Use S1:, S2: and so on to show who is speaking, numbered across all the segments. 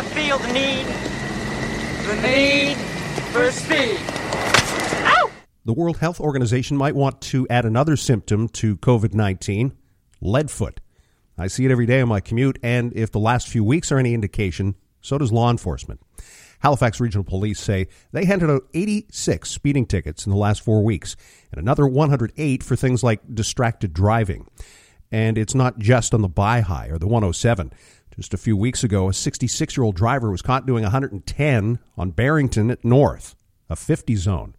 S1: I feel the need, the need for speed. Ow!
S2: The World Health Organization might want to add another symptom to COVID 19 leadfoot. I see it every day on my commute, and if the last few weeks are any indication, so does law enforcement. Halifax Regional Police say they handed out 86 speeding tickets in the last four weeks and another 108 for things like distracted driving. And it's not just on the Bi-Hi or the 107. Just a few weeks ago, a 66 year old driver was caught doing 110 on Barrington at North, a 50 zone.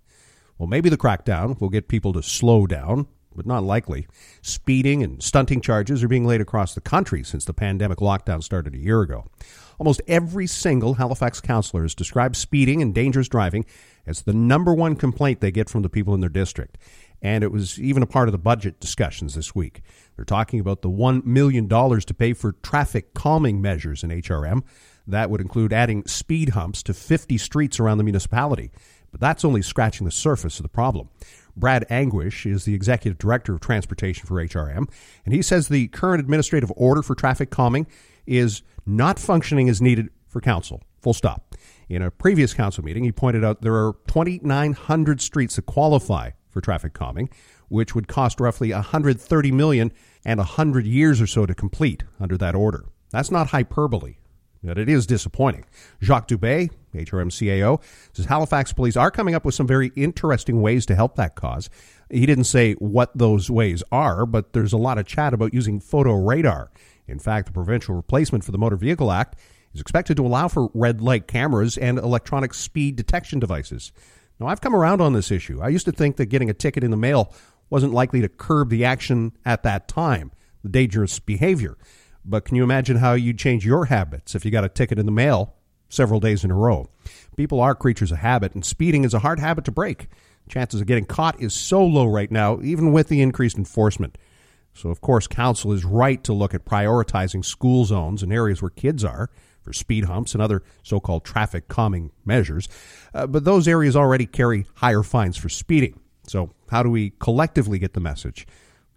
S2: Well, maybe the crackdown will get people to slow down, but not likely. Speeding and stunting charges are being laid across the country since the pandemic lockdown started a year ago. Almost every single Halifax councillor has described speeding and dangerous driving as the number one complaint they get from the people in their district. And it was even a part of the budget discussions this week. They're talking about the $1 million to pay for traffic calming measures in HRM. That would include adding speed humps to 50 streets around the municipality. But that's only scratching the surface of the problem. Brad Anguish is the executive director of transportation for HRM, and he says the current administrative order for traffic calming is not functioning as needed for council. Full stop. In a previous council meeting, he pointed out there are 2,900 streets that qualify for traffic calming, which would cost roughly 130 million and 100 years or so to complete under that order. That's not hyperbole, but it is disappointing. Jacques Dubé, HRM CAO, says Halifax police are coming up with some very interesting ways to help that cause. He didn't say what those ways are, but there's a lot of chat about using photo radar in fact, the provincial replacement for the Motor Vehicle Act is expected to allow for red light cameras and electronic speed detection devices. Now, I've come around on this issue. I used to think that getting a ticket in the mail wasn't likely to curb the action at that time, the dangerous behavior. But can you imagine how you'd change your habits if you got a ticket in the mail several days in a row? People are creatures of habit, and speeding is a hard habit to break. Chances of getting caught is so low right now, even with the increased enforcement. So, of course, council is right to look at prioritizing school zones and areas where kids are for speed humps and other so called traffic calming measures. Uh, but those areas already carry higher fines for speeding. So, how do we collectively get the message?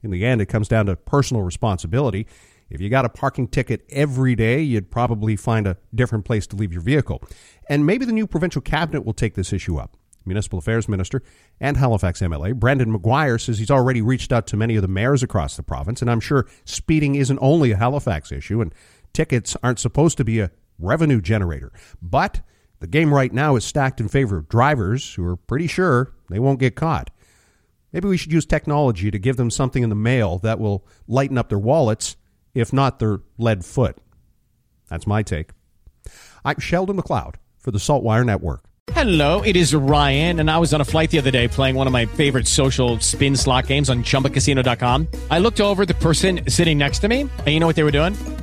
S2: In the end, it comes down to personal responsibility. If you got a parking ticket every day, you'd probably find a different place to leave your vehicle. And maybe the new provincial cabinet will take this issue up. Municipal Affairs Minister and Halifax MLA Brendan Maguire says he's already reached out to many of the mayors across the province, and I'm sure speeding isn't only a Halifax issue, and tickets aren't supposed to be a revenue generator. But the game right now is stacked in favor of drivers who are pretty sure they won't get caught. Maybe we should use technology to give them something in the mail that will lighten up their wallets, if not their lead foot. That's my take. I'm Sheldon MacLeod for the Saltwire Network.
S3: Hello, it is Ryan, and I was on a flight the other day playing one of my favorite social spin slot games on chumbacasino.com. I looked over the person sitting next to me, and you know what they were doing?